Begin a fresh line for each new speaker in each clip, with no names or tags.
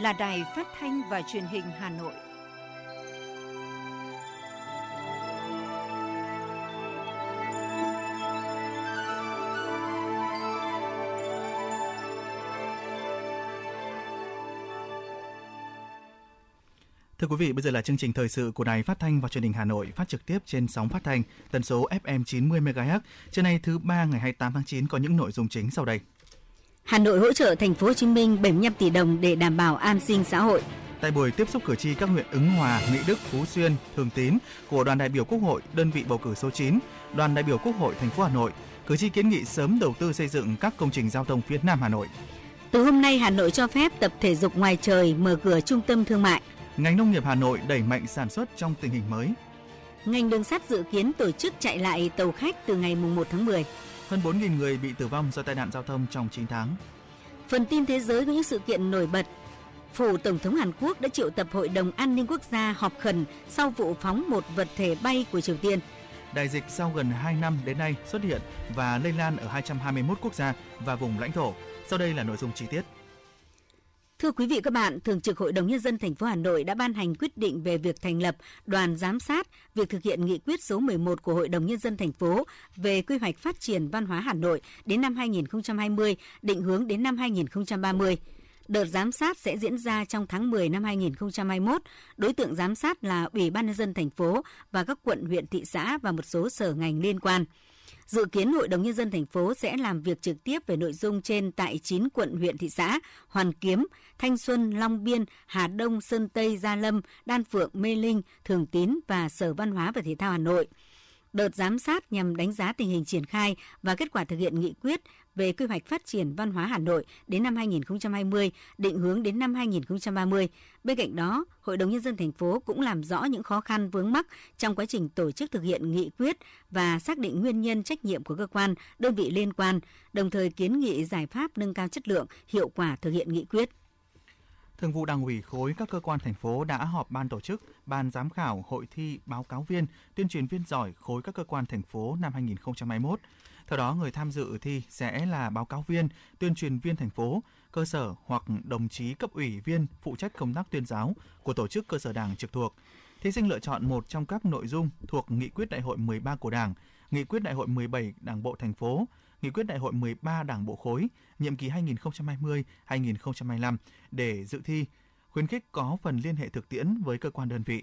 là Đài Phát thanh và Truyền hình Hà Nội.
Thưa quý vị, bây giờ là chương trình thời sự của Đài Phát thanh và Truyền hình Hà Nội phát trực tiếp trên sóng phát thanh tần số FM 90 MHz. Trưa nay thứ ba ngày 28 tháng 9 có những nội dung chính sau đây.
Hà Nội hỗ trợ thành phố Hồ Chí Minh 75 tỷ đồng để đảm bảo an sinh xã hội.
Tại buổi tiếp xúc cử tri các huyện Ứng Hòa, Mỹ Đức, Phú Xuyên, Thường Tín của đoàn đại biểu Quốc hội đơn vị bầu cử số 9, đoàn đại biểu Quốc hội thành phố Hà Nội, cử tri kiến nghị sớm đầu tư xây dựng các công trình giao thông phía Nam Hà Nội.
Từ hôm nay Hà Nội cho phép tập thể dục ngoài trời mở cửa trung tâm thương mại.
Ngành nông nghiệp Hà Nội đẩy mạnh sản xuất trong tình hình mới.
Ngành đường sắt dự kiến tổ chức chạy lại tàu khách từ ngày 1 tháng 10.
Hơn 4.000 người bị tử vong do tai nạn giao thông trong 9 tháng.
Phần tin thế giới có những sự kiện nổi bật. Phủ Tổng thống Hàn Quốc đã triệu tập Hội đồng An ninh Quốc gia họp khẩn sau vụ phóng một vật thể bay của Triều Tiên.
Đại dịch sau gần 2 năm đến nay xuất hiện và lây lan ở 221 quốc gia và vùng lãnh thổ. Sau đây là nội dung chi tiết.
Thưa quý vị các bạn, Thường trực Hội đồng nhân dân thành phố Hà Nội đã ban hành quyết định về việc thành lập đoàn giám sát việc thực hiện nghị quyết số 11 của Hội đồng nhân dân thành phố về quy hoạch phát triển văn hóa Hà Nội đến năm 2020, định hướng đến năm 2030. Đợt giám sát sẽ diễn ra trong tháng 10 năm 2021. Đối tượng giám sát là Ủy ban nhân dân thành phố và các quận, huyện, thị xã và một số sở ngành liên quan. Dự kiến Hội đồng Nhân dân thành phố sẽ làm việc trực tiếp về nội dung trên tại 9 quận huyện thị xã, Hoàn Kiếm, Thanh Xuân, Long Biên, Hà Đông, Sơn Tây, Gia Lâm, Đan Phượng, Mê Linh, Thường Tín và Sở Văn hóa và Thể thao Hà Nội. Đợt giám sát nhằm đánh giá tình hình triển khai và kết quả thực hiện nghị quyết về quy hoạch phát triển văn hóa Hà Nội đến năm 2020, định hướng đến năm 2030. Bên cạnh đó, Hội đồng nhân dân thành phố cũng làm rõ những khó khăn vướng mắc trong quá trình tổ chức thực hiện nghị quyết và xác định nguyên nhân trách nhiệm của cơ quan, đơn vị liên quan, đồng thời kiến nghị giải pháp nâng cao chất lượng, hiệu quả thực hiện nghị quyết.
Thường vụ Đảng ủy khối các cơ quan thành phố đã họp ban tổ chức, ban giám khảo hội thi báo cáo viên, tuyên truyền viên giỏi khối các cơ quan thành phố năm 2021. Theo đó, người tham dự thi sẽ là báo cáo viên, tuyên truyền viên thành phố, cơ sở hoặc đồng chí cấp ủy viên phụ trách công tác tuyên giáo của tổ chức cơ sở đảng trực thuộc. Thí sinh lựa chọn một trong các nội dung thuộc Nghị quyết Đại hội 13 của Đảng, Nghị quyết Đại hội 17 Đảng bộ thành phố, Nghị quyết Đại hội 13 Đảng bộ khối, nhiệm kỳ 2020-2025 để dự thi, khuyến khích có phần liên hệ thực tiễn với cơ quan đơn vị.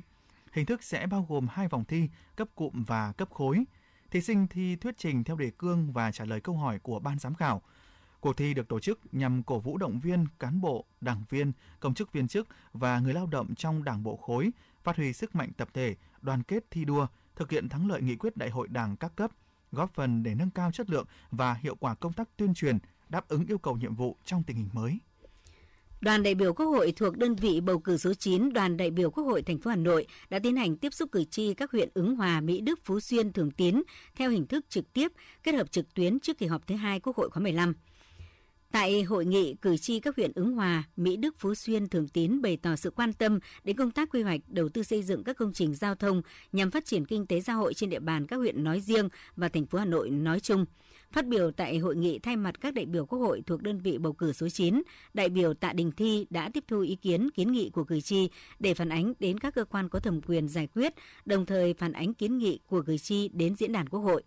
Hình thức sẽ bao gồm hai vòng thi cấp cụm và cấp khối. Thí sinh thi thuyết trình theo đề cương và trả lời câu hỏi của ban giám khảo. Cuộc thi được tổ chức nhằm cổ vũ động viên cán bộ, đảng viên, công chức viên chức và người lao động trong đảng bộ khối phát huy sức mạnh tập thể, đoàn kết thi đua, thực hiện thắng lợi nghị quyết đại hội đảng các cấp, góp phần để nâng cao chất lượng và hiệu quả công tác tuyên truyền, đáp ứng yêu cầu nhiệm vụ trong tình hình mới.
Đoàn đại biểu Quốc hội thuộc đơn vị bầu cử số 9, Đoàn đại biểu Quốc hội thành phố Hà Nội đã tiến hành tiếp xúc cử tri các huyện Ứng Hòa, Mỹ Đức, Phú Xuyên, Thường Tín theo hình thức trực tiếp, kết hợp trực tuyến trước kỳ họp thứ hai Quốc hội khóa 15. Tại hội nghị, cử tri các huyện Ứng Hòa, Mỹ Đức, Phú Xuyên, Thường Tín bày tỏ sự quan tâm đến công tác quy hoạch đầu tư xây dựng các công trình giao thông nhằm phát triển kinh tế xã hội trên địa bàn các huyện nói riêng và thành phố Hà Nội nói chung. Phát biểu tại hội nghị thay mặt các đại biểu Quốc hội thuộc đơn vị bầu cử số 9, đại biểu Tạ Đình Thi đã tiếp thu ý kiến kiến nghị của cử tri để phản ánh đến các cơ quan có thẩm quyền giải quyết, đồng thời phản ánh kiến nghị của cử tri đến diễn đàn Quốc hội.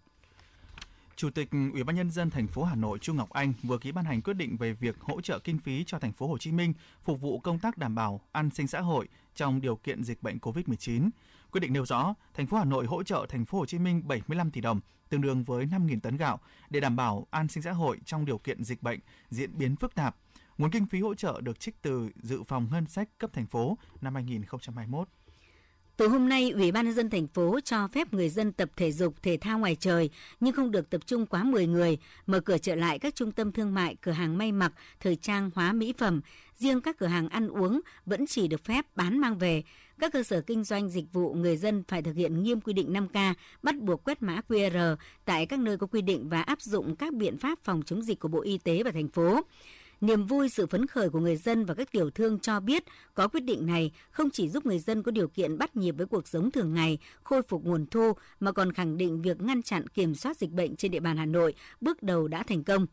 Chủ tịch Ủy ban nhân dân thành phố Hà Nội Trung Ngọc Anh vừa ký ban hành quyết định về việc hỗ trợ kinh phí cho thành phố Hồ Chí Minh phục vụ công tác đảm bảo an sinh xã hội trong điều kiện dịch bệnh COVID-19. Quyết định nêu rõ, thành phố Hà Nội hỗ trợ thành phố Hồ Chí Minh 75 tỷ đồng, tương đương với 5.000 tấn gạo để đảm bảo an sinh xã hội trong điều kiện dịch bệnh diễn biến phức tạp. Nguồn kinh phí hỗ trợ được trích từ dự phòng ngân sách cấp thành phố năm 2021.
Từ hôm nay, Ủy ban nhân dân thành phố cho phép người dân tập thể dục thể thao ngoài trời nhưng không được tập trung quá 10 người, mở cửa trở lại các trung tâm thương mại, cửa hàng may mặc, thời trang, hóa mỹ phẩm. Riêng các cửa hàng ăn uống vẫn chỉ được phép bán mang về. Các cơ sở kinh doanh dịch vụ người dân phải thực hiện nghiêm quy định 5K, bắt buộc quét mã QR tại các nơi có quy định và áp dụng các biện pháp phòng chống dịch của Bộ Y tế và thành phố. Niềm vui sự phấn khởi của người dân và các tiểu thương cho biết có quyết định này không chỉ giúp người dân có điều kiện bắt nhịp với cuộc sống thường ngày, khôi phục nguồn thu mà còn khẳng định việc ngăn chặn kiểm soát dịch bệnh trên địa bàn Hà Nội bước đầu đã thành công.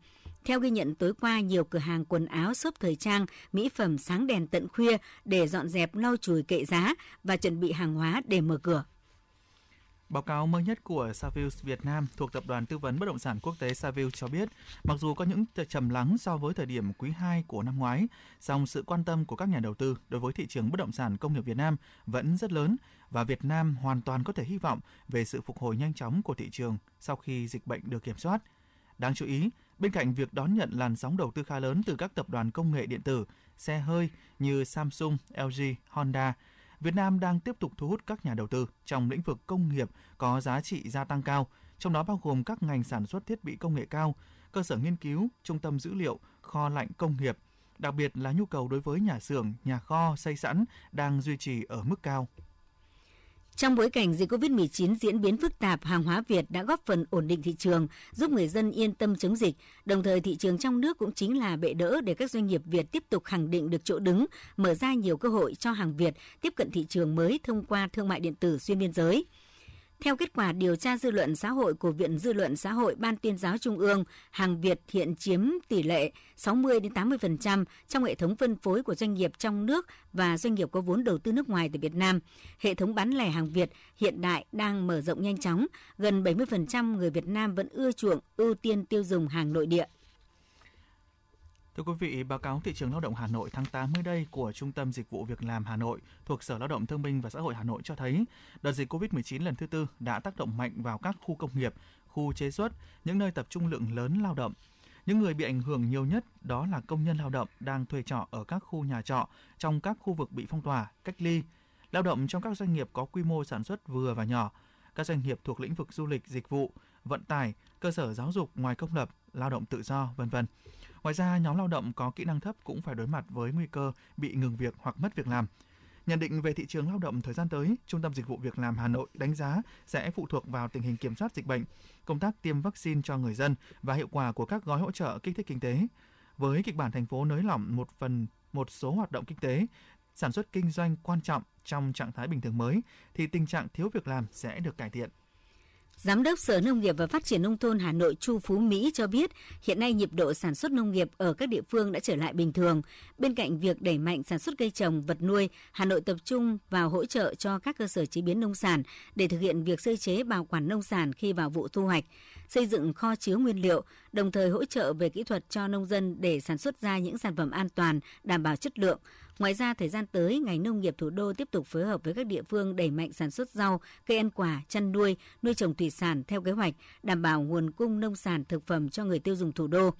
Theo ghi nhận tối qua, nhiều cửa hàng quần áo, shop thời trang, mỹ phẩm sáng đèn tận khuya để dọn dẹp lau chùi kệ giá và chuẩn bị hàng hóa để mở cửa.
Báo cáo mới nhất của Savills Việt Nam thuộc Tập đoàn Tư vấn Bất động sản Quốc tế Savills cho biết, mặc dù có những trầm lắng so với thời điểm quý 2 của năm ngoái, song sự quan tâm của các nhà đầu tư đối với thị trường bất động sản công nghiệp Việt Nam vẫn rất lớn và Việt Nam hoàn toàn có thể hy vọng về sự phục hồi nhanh chóng của thị trường sau khi dịch bệnh được kiểm soát. Đáng chú ý, bên cạnh việc đón nhận làn sóng đầu tư khá lớn từ các tập đoàn công nghệ điện tử, xe hơi như Samsung, LG, Honda, Việt Nam đang tiếp tục thu hút các nhà đầu tư trong lĩnh vực công nghiệp có giá trị gia tăng cao, trong đó bao gồm các ngành sản xuất thiết bị công nghệ cao, cơ sở nghiên cứu, trung tâm dữ liệu, kho lạnh công nghiệp, đặc biệt là nhu cầu đối với nhà xưởng, nhà kho xây sẵn đang duy trì ở mức cao.
Trong bối cảnh dịch COVID-19 diễn biến phức tạp, hàng hóa Việt đã góp phần ổn định thị trường, giúp người dân yên tâm chống dịch. Đồng thời thị trường trong nước cũng chính là bệ đỡ để các doanh nghiệp Việt tiếp tục khẳng định được chỗ đứng, mở ra nhiều cơ hội cho hàng Việt tiếp cận thị trường mới thông qua thương mại điện tử xuyên biên giới. Theo kết quả điều tra dư luận xã hội của Viện Dư luận xã hội Ban tuyên giáo Trung ương, hàng Việt hiện chiếm tỷ lệ 60 đến 80% trong hệ thống phân phối của doanh nghiệp trong nước và doanh nghiệp có vốn đầu tư nước ngoài tại Việt Nam. Hệ thống bán lẻ hàng Việt hiện đại đang mở rộng nhanh chóng, gần 70% người Việt Nam vẫn ưa chuộng ưu tiên tiêu dùng hàng nội địa.
Thưa quý vị, báo cáo thị trường lao động Hà Nội tháng 8 mới đây của Trung tâm Dịch vụ Việc làm Hà Nội thuộc Sở Lao động Thương binh và Xã hội Hà Nội cho thấy, đợt dịch COVID-19 lần thứ tư đã tác động mạnh vào các khu công nghiệp, khu chế xuất, những nơi tập trung lượng lớn lao động. Những người bị ảnh hưởng nhiều nhất đó là công nhân lao động đang thuê trọ ở các khu nhà trọ trong các khu vực bị phong tỏa, cách ly, lao động trong các doanh nghiệp có quy mô sản xuất vừa và nhỏ, các doanh nghiệp thuộc lĩnh vực du lịch, dịch vụ, vận tải, cơ sở giáo dục ngoài công lập, lao động tự do, vân vân. Ngoài ra, nhóm lao động có kỹ năng thấp cũng phải đối mặt với nguy cơ bị ngừng việc hoặc mất việc làm. Nhận định về thị trường lao động thời gian tới, Trung tâm Dịch vụ Việc làm Hà Nội đánh giá sẽ phụ thuộc vào tình hình kiểm soát dịch bệnh, công tác tiêm vaccine cho người dân và hiệu quả của các gói hỗ trợ kích thích kinh tế. Với kịch bản thành phố nới lỏng một phần một số hoạt động kinh tế, sản xuất kinh doanh quan trọng trong trạng thái bình thường mới thì tình trạng thiếu việc làm sẽ được cải thiện.
Giám đốc Sở Nông nghiệp và Phát triển Nông thôn Hà Nội Chu Phú Mỹ cho biết hiện nay nhịp độ sản xuất nông nghiệp ở các địa phương đã trở lại bình thường. Bên cạnh việc đẩy mạnh sản xuất cây trồng, vật nuôi, Hà Nội tập trung vào hỗ trợ cho các cơ sở chế biến nông sản để thực hiện việc sơ chế bảo quản nông sản khi vào vụ thu hoạch, xây dựng kho chứa nguyên liệu, đồng thời hỗ trợ về kỹ thuật cho nông dân để sản xuất ra những sản phẩm an toàn, đảm bảo chất lượng, Ngoài ra, thời gian tới, ngành nông nghiệp thủ đô tiếp tục phối hợp với các địa phương đẩy mạnh sản xuất rau, cây ăn quả, chăn nuôi, nuôi trồng thủy sản theo kế hoạch, đảm bảo nguồn cung nông sản thực phẩm cho người tiêu dùng thủ đô.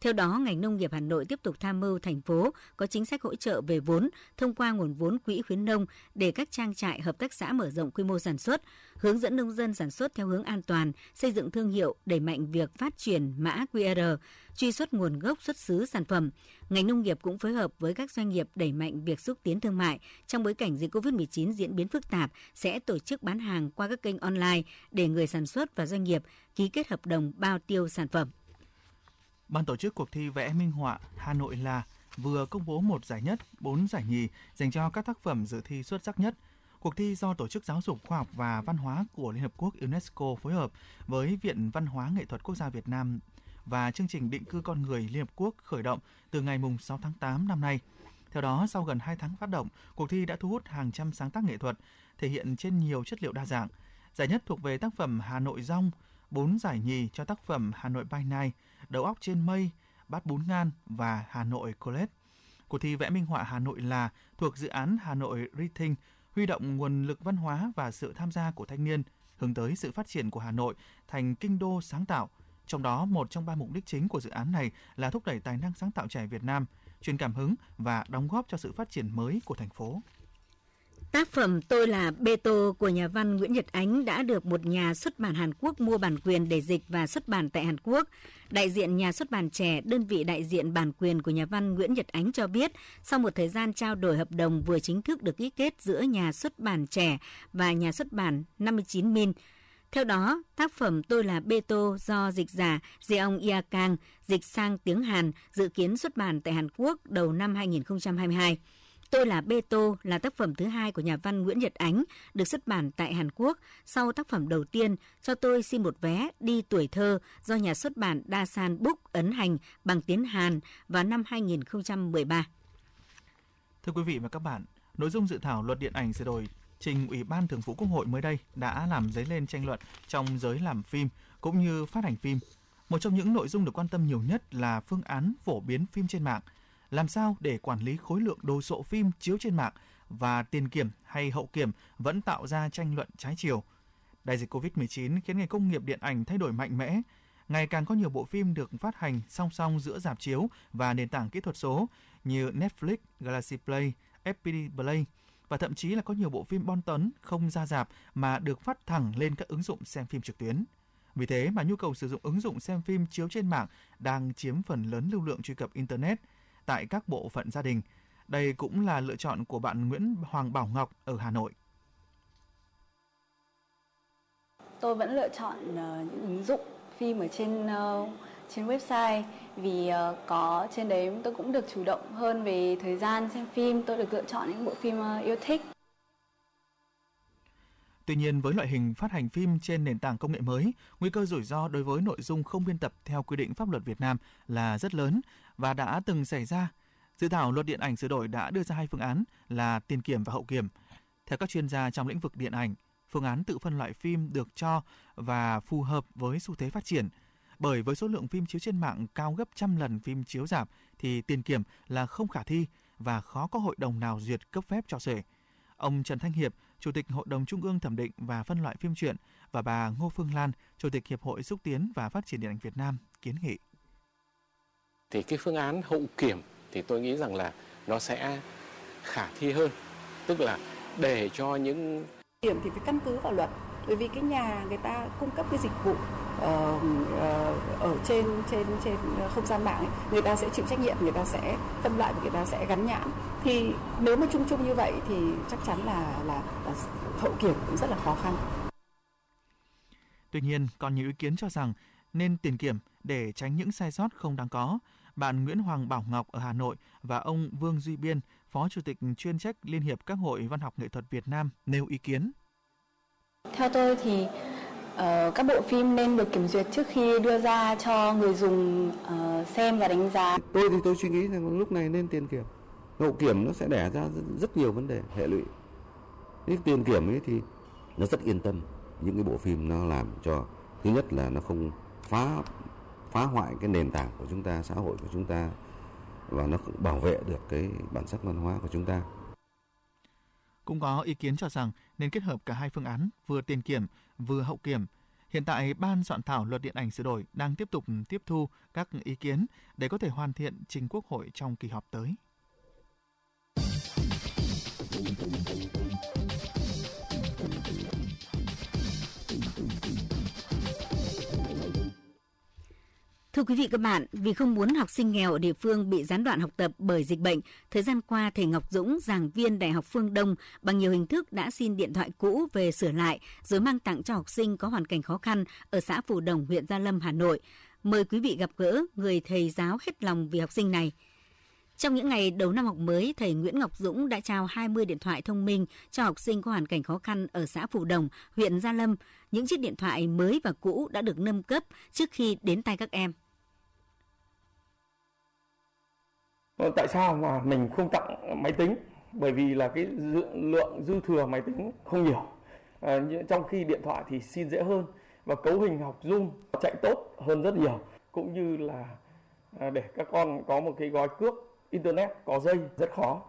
Theo đó, ngành nông nghiệp Hà Nội tiếp tục tham mưu thành phố có chính sách hỗ trợ về vốn thông qua nguồn vốn quỹ khuyến nông để các trang trại hợp tác xã mở rộng quy mô sản xuất, hướng dẫn nông dân sản xuất theo hướng an toàn, xây dựng thương hiệu, đẩy mạnh việc phát triển mã QR, truy xuất nguồn gốc xuất xứ sản phẩm. Ngành nông nghiệp cũng phối hợp với các doanh nghiệp đẩy mạnh việc xúc tiến thương mại trong bối cảnh dịch COVID-19 diễn biến phức tạp sẽ tổ chức bán hàng qua các kênh online để người sản xuất và doanh nghiệp ký kết hợp đồng bao tiêu sản phẩm.
Ban tổ chức cuộc thi vẽ minh họa Hà Nội là vừa công bố một giải nhất, bốn giải nhì dành cho các tác phẩm dự thi xuất sắc nhất. Cuộc thi do Tổ chức Giáo dục Khoa học và Văn hóa của Liên Hợp Quốc UNESCO phối hợp với Viện Văn hóa Nghệ thuật Quốc gia Việt Nam và chương trình định cư con người Liên Hợp Quốc khởi động từ ngày 6 tháng 8 năm nay. Theo đó, sau gần 2 tháng phát động, cuộc thi đã thu hút hàng trăm sáng tác nghệ thuật, thể hiện trên nhiều chất liệu đa dạng. Giải nhất thuộc về tác phẩm Hà Nội Rong, 4 giải nhì cho tác phẩm Hà Nội by Night, Đầu óc trên mây, Bát bún ngan và Hà Nội College. Cuộc thi vẽ minh họa Hà Nội là thuộc dự án Hà Nội Rethink, huy động nguồn lực văn hóa và sự tham gia của thanh niên, hướng tới sự phát triển của Hà Nội thành kinh đô sáng tạo. Trong đó, một trong ba mục đích chính của dự án này là thúc đẩy tài năng sáng tạo trẻ Việt Nam, truyền cảm hứng và đóng góp cho sự phát triển mới của thành phố.
Tác phẩm Tôi là Bê Tô của nhà văn Nguyễn Nhật Ánh đã được một nhà xuất bản Hàn Quốc mua bản quyền để dịch và xuất bản tại Hàn Quốc. Đại diện nhà xuất bản trẻ, đơn vị đại diện bản quyền của nhà văn Nguyễn Nhật Ánh cho biết, sau một thời gian trao đổi hợp đồng vừa chính thức được ký kết giữa nhà xuất bản trẻ và nhà xuất bản 59 Min, theo đó, tác phẩm Tôi là Bê Tô do dịch giả Jeong Ia Kang dịch sang tiếng Hàn dự kiến xuất bản tại Hàn Quốc đầu năm 2022. Tôi là Bê Tô là tác phẩm thứ hai của nhà văn Nguyễn Nhật Ánh, được xuất bản tại Hàn Quốc. Sau tác phẩm đầu tiên, cho tôi xin một vé đi tuổi thơ do nhà xuất bản Đa San Book ấn hành bằng tiếng Hàn vào năm 2013.
Thưa quý vị và các bạn, nội dung dự thảo luật điện ảnh sửa đổi trình Ủy ban Thường vụ Quốc hội mới đây đã làm dấy lên tranh luận trong giới làm phim cũng như phát hành phim. Một trong những nội dung được quan tâm nhiều nhất là phương án phổ biến phim trên mạng. Làm sao để quản lý khối lượng đồ sộ phim chiếu trên mạng và tiền kiểm hay hậu kiểm vẫn tạo ra tranh luận trái chiều. Đại dịch Covid-19 khiến ngành công nghiệp điện ảnh thay đổi mạnh mẽ. Ngày càng có nhiều bộ phim được phát hành song song giữa dạp chiếu và nền tảng kỹ thuật số như Netflix, Galaxy Play, FPT Play và thậm chí là có nhiều bộ phim bon tấn không ra dạp mà được phát thẳng lên các ứng dụng xem phim trực tuyến. Vì thế mà nhu cầu sử dụng ứng dụng xem phim chiếu trên mạng đang chiếm phần lớn lưu lượng truy cập Internet tại các bộ phận gia đình. Đây cũng là lựa chọn của bạn Nguyễn Hoàng Bảo Ngọc ở Hà Nội.
Tôi vẫn lựa chọn ờ, những ứng dụng phim ở trên ờ, trên website vì ờ, có trên đấy tôi cũng được chủ động hơn về thời gian xem phim, tôi được lựa chọn những bộ phim yêu thích.
Tuy nhiên, với loại hình phát hành phim trên nền tảng công nghệ mới, nguy cơ rủi ro đối với nội dung không biên tập theo quy định pháp luật Việt Nam là rất lớn và đã từng xảy ra. Dự thảo luật điện ảnh sửa đổi đã đưa ra hai phương án là tiền kiểm và hậu kiểm. Theo các chuyên gia trong lĩnh vực điện ảnh, phương án tự phân loại phim được cho và phù hợp với xu thế phát triển. Bởi với số lượng phim chiếu trên mạng cao gấp trăm lần phim chiếu giảm, thì tiền kiểm là không khả thi và khó có hội đồng nào duyệt cấp phép cho sể. Ông Trần Thanh Hiệp, Chủ tịch Hội đồng Trung ương thẩm định và phân loại phim truyện và bà Ngô Phương Lan, Chủ tịch Hiệp hội xúc tiến và phát triển điện ảnh Việt Nam kiến nghị.
Thì cái phương án hậu kiểm thì tôi nghĩ rằng là nó sẽ khả thi hơn, tức là để cho những
điểm thì phải căn cứ vào luật bởi vì cái nhà người ta cung cấp cái dịch vụ ở trên trên trên không gian mạng ấy, người ta sẽ chịu trách nhiệm người ta sẽ phân loại và người ta sẽ gắn nhãn thì nếu mà chung chung như vậy thì chắc chắn là là, là hậu kiểm cũng rất là khó khăn
Tuy nhiên, còn nhiều ý kiến cho rằng nên tiền kiểm để tránh những sai sót không đáng có. Bạn Nguyễn Hoàng Bảo Ngọc ở Hà Nội và ông Vương Duy Biên, Phó Chủ tịch chuyên trách Liên hiệp các hội văn học nghệ thuật Việt Nam nêu ý kiến.
Theo tôi thì uh, các bộ phim nên được kiểm duyệt trước khi đưa ra cho người dùng uh, xem và đánh giá.
Tôi thì tôi suy nghĩ rằng lúc này nên tiền kiểm. Hậu kiểm nó sẽ đẻ ra rất nhiều vấn đề hệ lụy. Cái tiền kiểm ấy thì nó rất yên tâm những cái bộ phim nó làm cho thứ nhất là nó không phá phá hoại cái nền tảng của chúng ta xã hội của chúng ta và nó cũng bảo vệ được cái bản sắc văn hóa của chúng ta
cũng có ý kiến cho rằng nên kết hợp cả hai phương án vừa tiền kiểm vừa hậu kiểm Hiện tại, Ban soạn thảo luật điện ảnh sửa đổi đang tiếp tục tiếp thu các ý kiến để có thể hoàn thiện trình Quốc hội trong kỳ họp tới.
Thưa quý vị các bạn, vì không muốn học sinh nghèo ở địa phương bị gián đoạn học tập bởi dịch bệnh, thời gian qua thầy Ngọc Dũng, giảng viên Đại học Phương Đông bằng nhiều hình thức đã xin điện thoại cũ về sửa lại rồi mang tặng cho học sinh có hoàn cảnh khó khăn ở xã Phù Đồng, huyện Gia Lâm, Hà Nội. Mời quý vị gặp gỡ người thầy giáo hết lòng vì học sinh này. Trong những ngày đầu năm học mới, thầy Nguyễn Ngọc Dũng đã trao 20 điện thoại thông minh cho học sinh có hoàn cảnh khó khăn ở xã Phù Đồng, huyện Gia Lâm. Những chiếc điện thoại mới và cũ đã được nâng cấp trước khi đến tay các em.
Ờ, tại sao mà mình không tặng máy tính? Bởi vì là cái lượng dư thừa máy tính không nhiều. À, trong khi điện thoại thì xin dễ hơn và cấu hình học Zoom chạy tốt hơn rất nhiều cũng như là ờ, để các con có một cái gói cước internet có dây rất khó.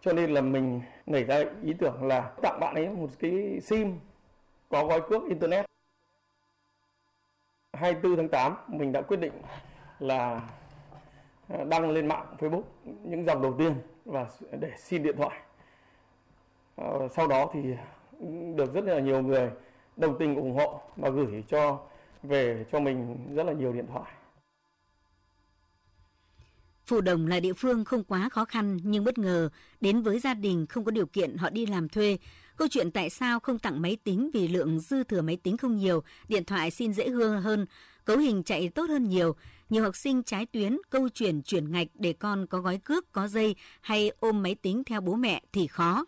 Cho nên là mình nảy ra ý tưởng là tặng bạn ấy một cái sim có gói cước internet. 24 tháng 8 mình đã quyết định là à, đăng lên mạng Facebook những dòng đầu tiên và để xin điện thoại. Ờ, sau đó thì được rất là nhiều người đồng tình ủng hộ và gửi cho, về cho mình rất là nhiều điện thoại.
Phù Đồng là địa phương không quá khó khăn nhưng bất ngờ đến với gia đình không có điều kiện họ đi làm thuê. Câu chuyện tại sao không tặng máy tính vì lượng dư thừa máy tính không nhiều, điện thoại xin dễ hương hơn, cấu hình chạy tốt hơn nhiều. Nhiều học sinh trái tuyến câu chuyển chuyển ngạch để con có gói cước, có dây hay ôm máy tính theo bố mẹ thì khó.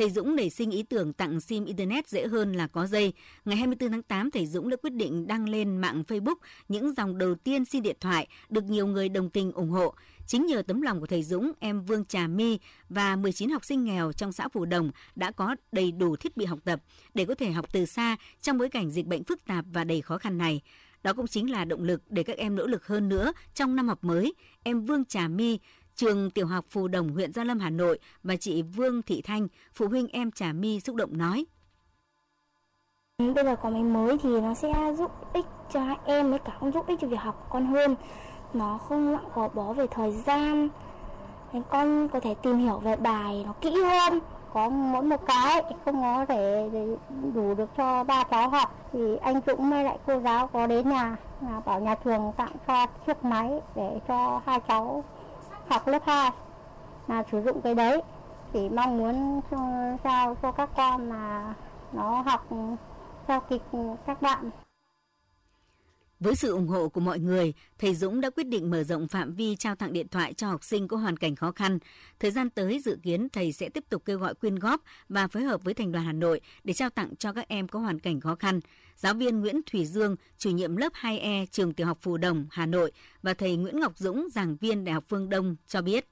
Thầy Dũng nảy sinh ý tưởng tặng SIM Internet dễ hơn là có dây. Ngày 24 tháng 8, thầy Dũng đã quyết định đăng lên mạng Facebook những dòng đầu tiên xin điện thoại được nhiều người đồng tình ủng hộ. Chính nhờ tấm lòng của thầy Dũng, em Vương Trà My và 19 học sinh nghèo trong xã Phù Đồng đã có đầy đủ thiết bị học tập để có thể học từ xa trong bối cảnh dịch bệnh phức tạp và đầy khó khăn này. Đó cũng chính là động lực để các em nỗ lực hơn nữa trong năm học mới. Em Vương Trà My trường tiểu học Phù Đồng, huyện Gia Lâm, Hà Nội và chị Vương Thị Thanh, phụ huynh em Trà My xúc động nói.
Bây giờ có máy mới thì nó sẽ giúp ích cho em với cả cũng giúp ích cho việc học con hơn. Nó không nặng gò bó về thời gian. Nên con có thể tìm hiểu về bài nó kỹ hơn. Có mỗi một cái không có thể đủ được cho ba cháu học thì anh Dũng mới lại cô giáo có đến nhà là bảo nhà trường tặng cho chiếc máy để cho hai cháu học lớp 2 là sử dụng cái đấy chỉ mong muốn ừ, cho, sao cho các con là nó học theo kịch các bạn.
Với sự ủng hộ của mọi người, thầy Dũng đã quyết định mở rộng phạm vi trao tặng điện thoại cho học sinh có hoàn cảnh khó khăn. Thời gian tới dự kiến thầy sẽ tiếp tục kêu gọi quyên góp và phối hợp với Thành đoàn Hà Nội để trao tặng cho các em có hoàn cảnh khó khăn. Giáo viên Nguyễn Thủy Dương, chủ nhiệm lớp 2E trường Tiểu học Phù Đồng, Hà Nội và thầy Nguyễn Ngọc Dũng, giảng viên Đại học Phương Đông cho biết.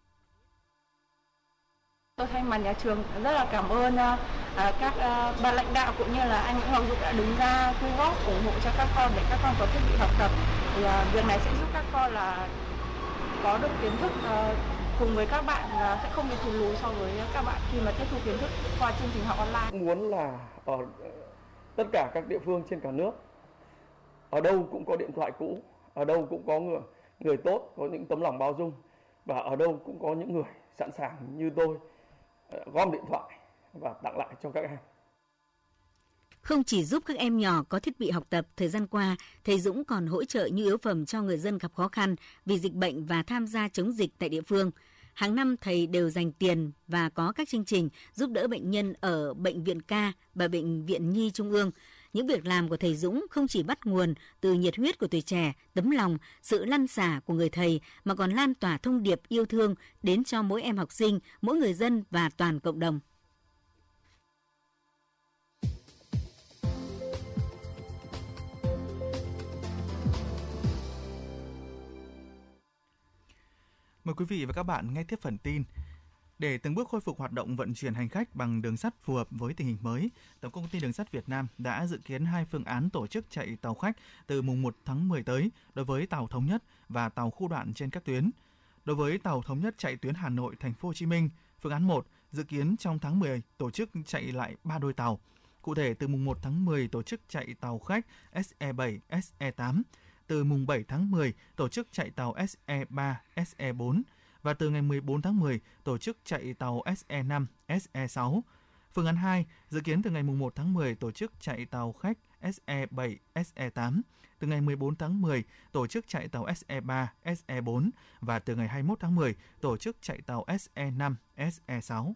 Tôi thay mặt nhà trường rất là cảm ơn ờ, à, các ờ, ban lãnh đạo cũng như là anh Nguyễn Ngọc Dũng đã đứng ra quyên góp ủng hộ cho các con để các con có thiết bị học tập. Thì ờ, việc này sẽ giúp các con là có được kiến thức cùng với các bạn sẽ không bị thụt lùi so với các bạn khi mà tiếp thu kiến thức qua chương trình học online.
Muốn là ở tất cả các địa phương trên cả nước ở đâu cũng có điện thoại cũ, ở đâu cũng có người người tốt, có những tấm lòng bao dung và ở đâu cũng có những người sẵn sàng như tôi gom điện thoại và tặng lại cho các em.
Không chỉ giúp các em nhỏ có thiết bị học tập, thời gian qua, thầy Dũng còn hỗ trợ nhu yếu phẩm cho người dân gặp khó khăn vì dịch bệnh và tham gia chống dịch tại địa phương. Hàng năm thầy đều dành tiền và có các chương trình giúp đỡ bệnh nhân ở Bệnh viện Ca và Bệnh viện Nhi Trung ương. Những việc làm của thầy Dũng không chỉ bắt nguồn từ nhiệt huyết của tuổi trẻ, tấm lòng, sự lăn xả của người thầy mà còn lan tỏa thông điệp yêu thương đến cho mỗi em học sinh, mỗi người dân và toàn cộng đồng.
Mời quý vị và các bạn nghe tiếp phần tin. Để từng bước khôi phục hoạt động vận chuyển hành khách bằng đường sắt phù hợp với tình hình mới, Tổng công ty Đường sắt Việt Nam đã dự kiến hai phương án tổ chức chạy tàu khách từ mùng 1 tháng 10 tới đối với tàu thống nhất và tàu khu đoạn trên các tuyến. Đối với tàu thống nhất chạy tuyến Hà Nội Thành phố Hồ Chí Minh, phương án 1 dự kiến trong tháng 10 tổ chức chạy lại 3 đôi tàu. Cụ thể từ mùng 1 tháng 10 tổ chức chạy tàu khách SE7, SE8, từ mùng 7 tháng 10 tổ chức chạy tàu SE3, SE4 và từ ngày 14 tháng 10 tổ chức chạy tàu SE5, SE6. Phương án 2 dự kiến từ ngày 1 tháng 10 tổ chức chạy tàu khách SE7, SE8, từ ngày 14 tháng 10 tổ chức chạy tàu SE3, SE4 và từ ngày 21 tháng 10 tổ chức chạy tàu SE5, SE6.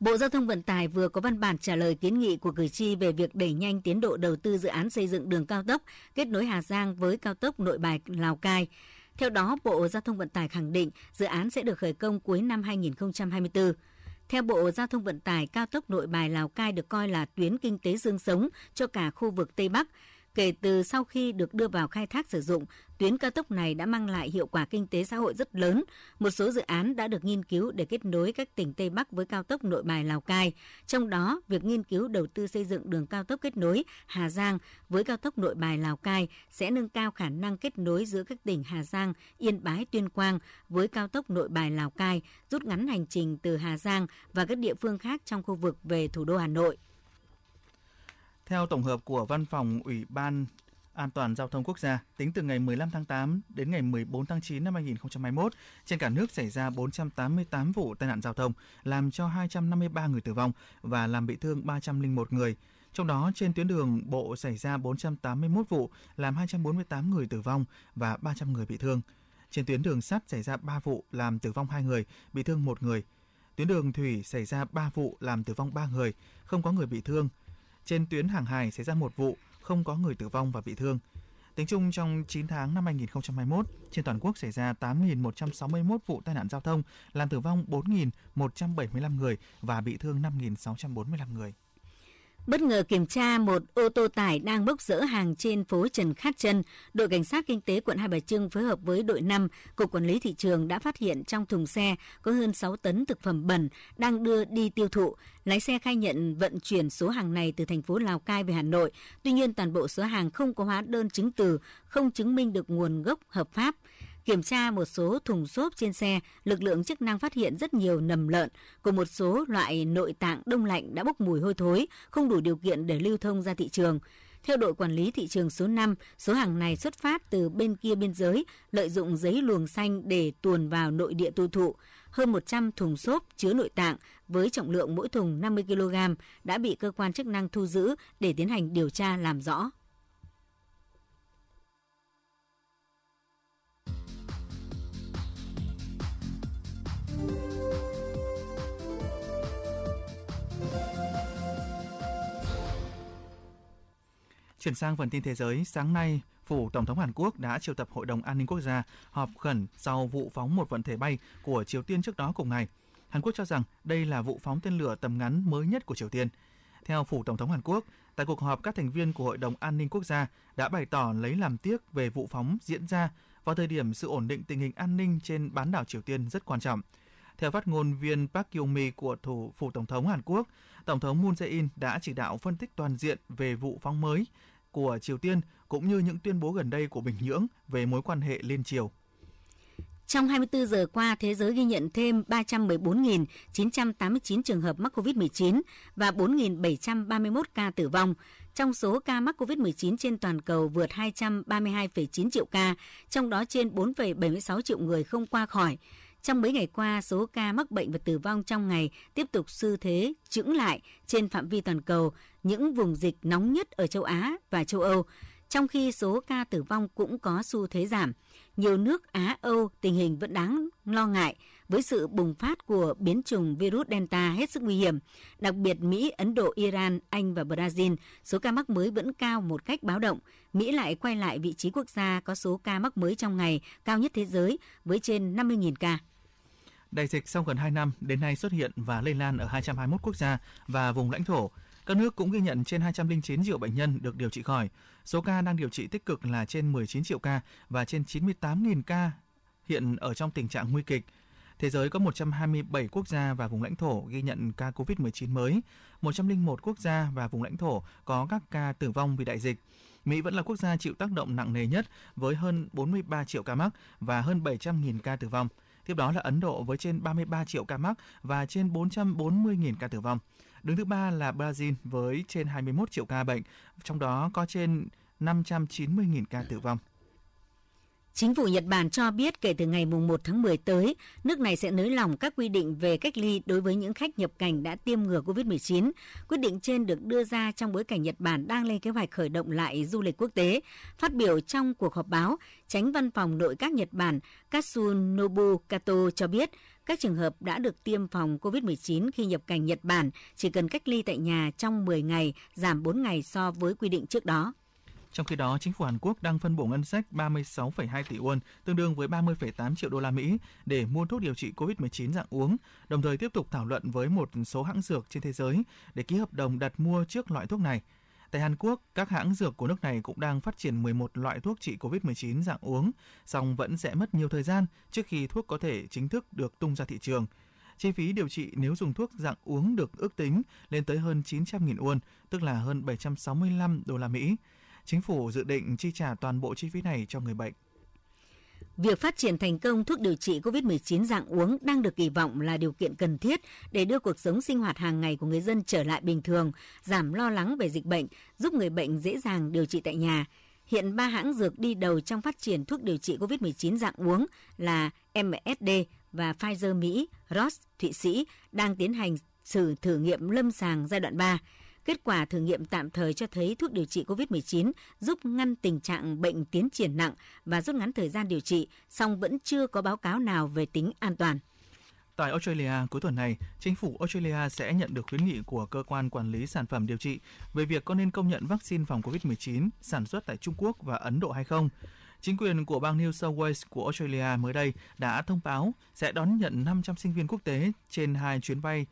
Bộ Giao thông Vận tải vừa có văn bản trả lời kiến nghị của cử tri về việc đẩy nhanh tiến độ đầu tư dự án xây dựng đường cao tốc kết nối Hà Giang với cao tốc Nội Bài Lào Cai. Theo đó, Bộ Giao thông Vận tải khẳng định dự án sẽ được khởi công cuối năm 2024. Theo Bộ Giao thông Vận tải, cao tốc Nội Bài Lào Cai được coi là tuyến kinh tế dương sống cho cả khu vực Tây Bắc. Kể từ sau khi được đưa vào khai thác sử dụng, tuyến cao tốc này đã mang lại hiệu quả kinh tế xã hội rất lớn. Một số dự án đã được nghiên cứu để kết nối các tỉnh Tây Bắc với cao tốc Nội Bài Lào Cai. Trong đó, việc nghiên cứu đầu tư xây dựng đường cao tốc kết nối Hà Giang với cao tốc Nội Bài Lào Cai sẽ nâng cao khả năng kết nối giữa các tỉnh Hà Giang, Yên Bái, Tuyên Quang với cao tốc Nội Bài Lào Cai, rút ngắn hành trình từ Hà Giang và các địa phương khác trong khu vực về thủ đô Hà Nội.
Theo tổng hợp của Văn phòng Ủy ban An toàn giao thông quốc gia, tính từ ngày 15 tháng 8 đến ngày 14 tháng 9 năm 2021, trên cả nước xảy ra 488 vụ tai nạn giao thông, làm cho 253 người tử vong và làm bị thương 301 người. Trong đó, trên tuyến đường bộ xảy ra 481 vụ, làm 248 người tử vong và 300 người bị thương. Trên tuyến đường sắt xảy ra 3 vụ, làm tử vong 2 người, bị thương 1 người. Tuyến đường thủy xảy ra 3 vụ, làm tử vong 3 người, không có người bị thương. Trên tuyến hàng hải xảy ra 1 vụ, không có người tử vong và bị thương. Tính chung trong 9 tháng năm 2021, trên toàn quốc xảy ra 8.161 vụ tai nạn giao thông, làm tử vong 4.175 người và bị thương 5.645 người.
Bất ngờ kiểm tra một ô tô tải đang bốc rỡ hàng trên phố Trần Khát Trân, đội cảnh sát kinh tế quận Hai Bà Trưng phối hợp với đội 5, cục quản lý thị trường đã phát hiện trong thùng xe có hơn 6 tấn thực phẩm bẩn đang đưa đi tiêu thụ. Lái xe khai nhận vận chuyển số hàng này từ thành phố Lào Cai về Hà Nội. Tuy nhiên toàn bộ số hàng không có hóa đơn chứng từ, không chứng minh được nguồn gốc hợp pháp. Kiểm tra một số thùng xốp trên xe, lực lượng chức năng phát hiện rất nhiều nầm lợn cùng một số loại nội tạng đông lạnh đã bốc mùi hôi thối, không đủ điều kiện để lưu thông ra thị trường. Theo đội quản lý thị trường số 5, số hàng này xuất phát từ bên kia biên giới, lợi dụng giấy luồng xanh để tuồn vào nội địa tiêu thụ. Hơn 100 thùng xốp chứa nội tạng với trọng lượng mỗi thùng 50 kg đã bị cơ quan chức năng thu giữ để tiến hành điều tra làm rõ.
Chuyển sang phần tin thế giới, sáng nay, Phủ Tổng thống Hàn Quốc đã triệu tập Hội đồng An ninh Quốc gia họp khẩn sau vụ phóng một vận thể bay của Triều Tiên trước đó cùng ngày. Hàn Quốc cho rằng đây là vụ phóng tên lửa tầm ngắn mới nhất của Triều Tiên. Theo Phủ Tổng thống Hàn Quốc, tại cuộc họp các thành viên của Hội đồng An ninh Quốc gia đã bày tỏ lấy làm tiếc về vụ phóng diễn ra vào thời điểm sự ổn định tình hình an ninh trên bán đảo Triều Tiên rất quan trọng. Theo phát ngôn viên Park Kyung-mi của thủ phủ Tổng thống Hàn Quốc, Tổng thống Moon Jae-in đã chỉ đạo phân tích toàn diện về vụ phóng mới của Triều Tiên cũng như những tuyên bố gần đây của Bình Nhưỡng về mối quan hệ liên triều.
Trong 24 giờ qua, thế giới ghi nhận thêm 314.989 trường hợp mắc COVID-19 và 4.731 ca tử vong. Trong số ca mắc COVID-19 trên toàn cầu vượt 232,9 triệu ca, trong đó trên 4,76 triệu người không qua khỏi. Trong mấy ngày qua, số ca mắc bệnh và tử vong trong ngày tiếp tục sư thế chững lại trên phạm vi toàn cầu, những vùng dịch nóng nhất ở châu Á và châu Âu, trong khi số ca tử vong cũng có xu thế giảm. Nhiều nước Á Âu tình hình vẫn đáng lo ngại với sự bùng phát của biến chủng virus Delta hết sức nguy hiểm. Đặc biệt Mỹ, Ấn Độ, Iran, Anh và Brazil, số ca mắc mới vẫn cao một cách báo động. Mỹ lại quay lại vị trí quốc gia có số ca mắc mới trong ngày cao nhất thế giới với trên 50.000 ca.
Đại dịch sau gần 2 năm đến nay xuất hiện và lây lan ở 221 quốc gia và vùng lãnh thổ. Các nước cũng ghi nhận trên 209 triệu bệnh nhân được điều trị khỏi. Số ca đang điều trị tích cực là trên 19 triệu ca và trên 98.000 ca hiện ở trong tình trạng nguy kịch. Thế giới có 127 quốc gia và vùng lãnh thổ ghi nhận ca COVID-19 mới, 101 quốc gia và vùng lãnh thổ có các ca tử vong vì đại dịch. Mỹ vẫn là quốc gia chịu tác động nặng nề nhất với hơn 43 triệu ca mắc và hơn 700.000 ca tử vong. Tiếp đó là Ấn Độ với trên 33 triệu ca mắc và trên 440.000 ca tử vong. Đứng thứ ba là Brazil với trên 21 triệu ca bệnh, trong đó có trên 590.000 ca tử vong.
Chính phủ Nhật Bản cho biết kể từ ngày 1 tháng 10 tới, nước này sẽ nới lỏng các quy định về cách ly đối với những khách nhập cảnh đã tiêm ngừa COVID-19. Quyết định trên được đưa ra trong bối cảnh Nhật Bản đang lên kế hoạch khởi động lại du lịch quốc tế. Phát biểu trong cuộc họp báo, tránh văn phòng nội các Nhật Bản Katsunobu Kato cho biết các trường hợp đã được tiêm phòng COVID-19 khi nhập cảnh Nhật Bản chỉ cần cách ly tại nhà trong 10 ngày, giảm 4 ngày so với quy định trước đó.
Trong khi đó, chính phủ Hàn Quốc đang phân bổ ngân sách 36,2 tỷ won, tương đương với 30,8 triệu đô la Mỹ để mua thuốc điều trị COVID-19 dạng uống, đồng thời tiếp tục thảo luận với một số hãng dược trên thế giới để ký hợp đồng đặt mua trước loại thuốc này. Tại Hàn Quốc, các hãng dược của nước này cũng đang phát triển 11 loại thuốc trị COVID-19 dạng uống, song vẫn sẽ mất nhiều thời gian trước khi thuốc có thể chính thức được tung ra thị trường. Chi phí điều trị nếu dùng thuốc dạng uống được ước tính lên tới hơn 900.000 won, tức là hơn 765 đô la Mỹ. Chính phủ dự định chi trả toàn bộ chi phí này cho người bệnh.
Việc phát triển thành công thuốc điều trị COVID-19 dạng uống đang được kỳ vọng là điều kiện cần thiết để đưa cuộc sống sinh hoạt hàng ngày của người dân trở lại bình thường, giảm lo lắng về dịch bệnh, giúp người bệnh dễ dàng điều trị tại nhà. Hiện ba hãng dược đi đầu trong phát triển thuốc điều trị COVID-19 dạng uống là MSD và Pfizer Mỹ, Roche Thụy Sĩ đang tiến hành thử thử nghiệm lâm sàng giai đoạn 3. Kết quả thử nghiệm tạm thời cho thấy thuốc điều trị COVID-19 giúp ngăn tình trạng bệnh tiến triển nặng và rút ngắn thời gian điều trị, song vẫn chưa có báo cáo nào về tính an toàn.
Tại Australia, cuối tuần này, chính phủ Australia sẽ nhận được khuyến nghị của cơ quan quản lý sản phẩm điều trị về việc có nên công nhận vaccine phòng COVID-19 sản xuất tại Trung Quốc và Ấn Độ hay không. Chính quyền của bang New South Wales của Australia mới đây đã thông báo sẽ đón nhận 500 sinh viên quốc tế trên hai chuyến bay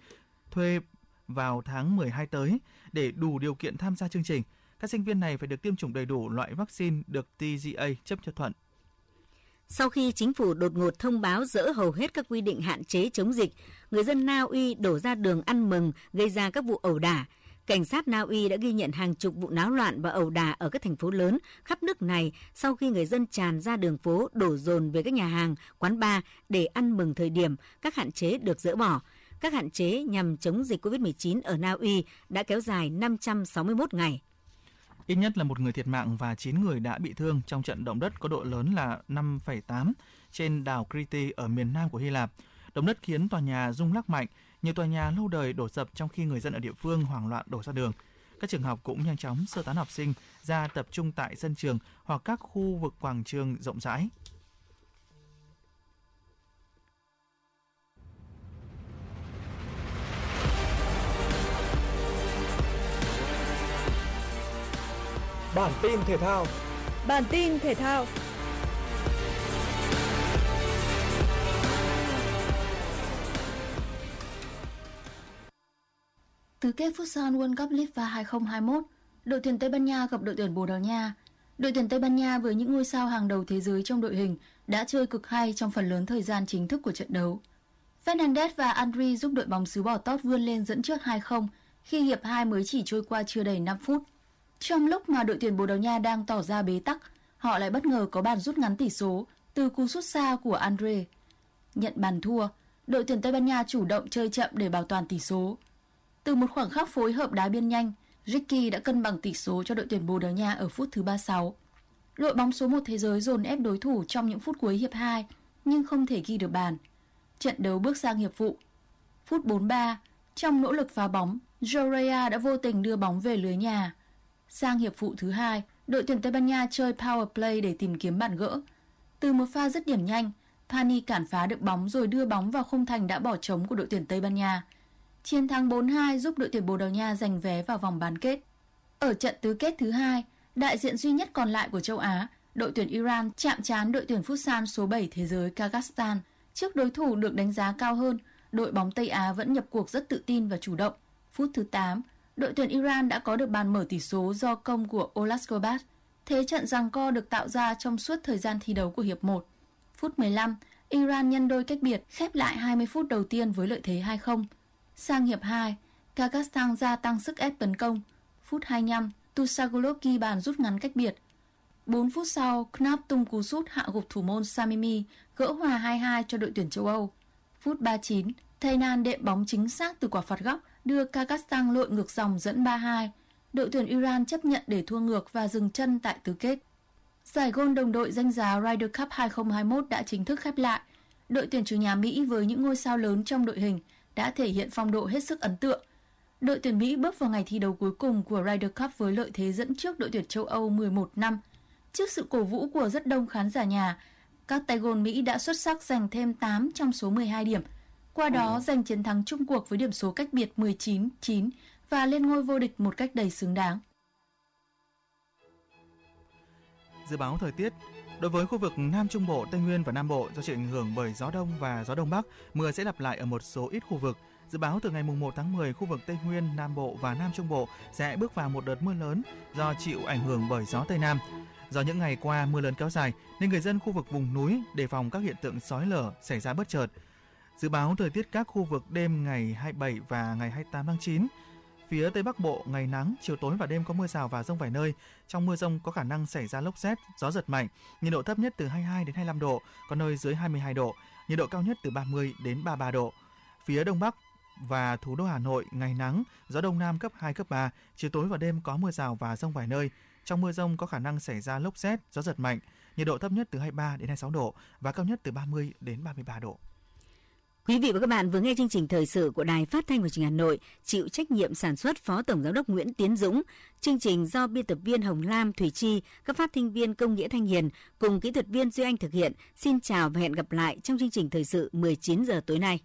thuê vào tháng 12 tới để đủ điều kiện tham gia chương trình. Các sinh viên này phải được tiêm chủng đầy đủ loại vaccine được TGA chấp cho thuận.
Sau khi chính phủ đột ngột thông báo dỡ hầu hết các quy định hạn chế chống dịch, người dân Na Uy đổ ra đường ăn mừng gây ra các vụ ẩu đả. Cảnh sát Na Uy đã ghi nhận hàng chục vụ náo loạn và ẩu đả ở các thành phố lớn khắp nước này sau khi người dân tràn ra đường phố đổ dồn về các nhà hàng, quán bar để ăn mừng thời điểm các hạn chế được dỡ bỏ. Các hạn chế nhằm chống dịch COVID-19 ở Na Uy đã kéo dài 561 ngày.
Ít nhất là một người thiệt mạng và 9 người đã bị thương trong trận động đất có độ lớn là 5,8 trên đảo Crete ở miền nam của Hy Lạp. Động đất khiến tòa nhà rung lắc mạnh, nhiều tòa nhà lâu đời đổ sập trong khi người dân ở địa phương hoảng loạn đổ ra đường. Các trường học cũng nhanh chóng sơ tán học sinh ra tập trung tại sân trường hoặc các khu vực quảng trường rộng rãi.
Bản tin thể thao.
Bản tin thể thao.
Tứ kết Futsal World Cup Litva 2021, đội tuyển Tây Ban Nha gặp đội tuyển Bồ Đào Nha. Đội tuyển Tây Ban Nha với những ngôi sao hàng đầu thế giới trong đội hình đã chơi cực hay trong phần lớn thời gian chính thức của trận đấu. Fernandez và Andri giúp đội bóng xứ Bò Tót vươn lên dẫn trước 2-0 khi hiệp 2 mới chỉ trôi qua chưa đầy 5 phút. Trong lúc mà đội tuyển Bồ Đào Nha đang tỏ ra bế tắc, họ lại bất ngờ có bàn rút ngắn tỷ số từ cú sút xa của Andre. Nhận bàn thua, đội tuyển Tây Ban Nha chủ động chơi chậm để bảo toàn tỷ số. Từ một khoảng khắc phối hợp đá biên nhanh, Ricky đã cân bằng tỷ số cho đội tuyển Bồ Đào Nha ở phút thứ 36. Đội bóng số 1 thế giới dồn ép đối thủ trong những phút cuối hiệp 2 nhưng không thể ghi được bàn. Trận đấu bước sang hiệp phụ. Phút 43, trong nỗ lực phá bóng, Jorea đã vô tình đưa bóng về lưới nhà. Sang hiệp phụ thứ hai, đội tuyển Tây Ban Nha chơi power play để tìm kiếm bàn gỡ. Từ một pha dứt điểm nhanh, Pani cản phá được bóng rồi đưa bóng vào khung thành đã bỏ trống của đội tuyển Tây Ban Nha. Chiến thắng 4-2 giúp đội tuyển Bồ Đào Nha giành vé vào vòng bán kết. Ở trận tứ kết thứ hai, đại diện duy nhất còn lại của châu Á, đội tuyển Iran chạm trán đội tuyển Futsal số 7 thế giới Kazakhstan. Trước đối thủ được đánh giá cao hơn, đội bóng Tây Á vẫn nhập cuộc rất tự tin và chủ động. Phút thứ 8, đội tuyển Iran đã có được bàn mở tỷ số do công của Olaskobat. Thế trận giằng co được tạo ra trong suốt thời gian thi đấu của hiệp 1. Phút 15, Iran nhân đôi cách biệt, khép lại 20 phút đầu tiên với lợi thế 2-0. Sang hiệp 2, Kazakhstan gia tăng sức ép tấn công. Phút 25, Tusagulov ghi bàn rút ngắn cách biệt. 4 phút sau, Knapp tung cú sút hạ gục thủ môn Samimi, gỡ hòa 2-2 cho đội tuyển châu Âu. Phút 39, Thainan đệm bóng chính xác từ quả phạt góc, đưa Kazakhstan lội ngược dòng dẫn 3-2. Đội tuyển Iran chấp nhận để thua ngược và dừng chân tại tứ kết. Giải gôn đồng đội danh giá Ryder Cup 2021 đã chính thức khép lại. Đội tuyển chủ nhà Mỹ với những ngôi sao lớn trong đội hình đã thể hiện phong độ hết sức ấn tượng. Đội tuyển Mỹ bước vào ngày thi đấu cuối cùng của Ryder Cup với lợi thế dẫn trước đội tuyển châu Âu 11 năm. Trước sự cổ vũ của rất đông khán giả nhà, các tay gôn Mỹ đã xuất sắc giành thêm 8 trong số 12 điểm – qua đó giành chiến thắng chung cuộc với điểm số cách biệt 19-9 và lên ngôi vô địch một cách đầy xứng đáng.
Dự báo thời tiết Đối với khu vực Nam Trung Bộ, Tây Nguyên và Nam Bộ do chịu ảnh hưởng bởi gió đông và gió đông bắc, mưa sẽ lặp lại ở một số ít khu vực. Dự báo từ ngày mùng 1 tháng 10, khu vực Tây Nguyên, Nam Bộ và Nam Trung Bộ sẽ bước vào một đợt mưa lớn do chịu ảnh hưởng bởi gió Tây Nam. Do những ngày qua mưa lớn kéo dài nên người dân khu vực vùng núi đề phòng các hiện tượng sói lở xảy ra bất chợt. Dự báo thời tiết các khu vực đêm ngày 27 và ngày 28 tháng 9. Phía Tây Bắc Bộ ngày nắng, chiều tối và đêm có mưa rào và rông vài nơi. Trong mưa rông có khả năng xảy ra lốc xét, gió giật mạnh. Nhiệt độ thấp nhất từ 22 đến 25 độ, có nơi dưới 22 độ. Nhiệt độ cao nhất từ 30 đến 33 độ. Phía Đông Bắc và thủ đô Hà Nội ngày nắng, gió đông nam cấp 2 cấp 3, chiều tối và đêm có mưa rào và rông vài nơi. Trong mưa rông có khả năng xảy ra lốc xét, gió giật mạnh. Nhiệt độ thấp nhất từ 23 đến 26 độ và cao nhất từ 30 đến 33 độ.
Quý vị và các bạn vừa nghe chương trình thời sự của Đài Phát thanh và Truyền hình Hà Nội, chịu trách nhiệm sản xuất Phó Tổng giám đốc Nguyễn Tiến Dũng. Chương trình do biên tập viên Hồng Lam, Thủy Chi, các phát thanh viên Công Nghĩa Thanh Hiền cùng kỹ thuật viên Duy Anh thực hiện. Xin chào và hẹn gặp lại trong chương trình thời sự 19 giờ tối nay.